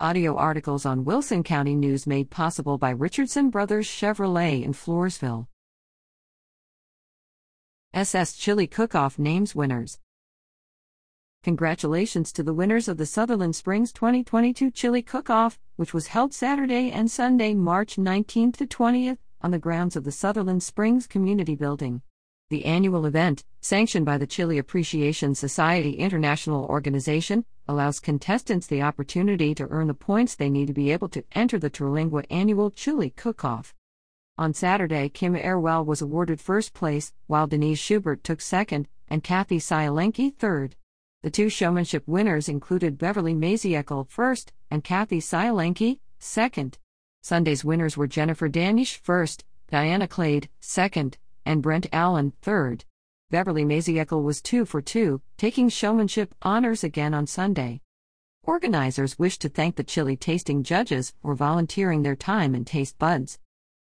Audio articles on Wilson County News made possible by Richardson Brothers Chevrolet in Floresville. SS Chili Cook Off names winners. Congratulations to the winners of the Sutherland Springs 2022 Chili Cook Off, which was held Saturday and Sunday, March 19th to 20th, on the grounds of the Sutherland Springs Community Building. The annual event, sanctioned by the Chili Appreciation Society International Organization, allows contestants the opportunity to earn the points they need to be able to enter the Terlingua annual Chili Cook Off. On Saturday, Kim Erwell was awarded first place, while Denise Schubert took second, and Kathy Sielenke third. The two showmanship winners included Beverly Maziekel first and Kathy Sielenke second. Sunday's winners were Jennifer Danish first, Diana Clade second, and Brent Allen third. Beverly Maziekel was two for two, taking showmanship honors again on Sunday. Organizers wish to thank the chili tasting judges for volunteering their time and taste buds.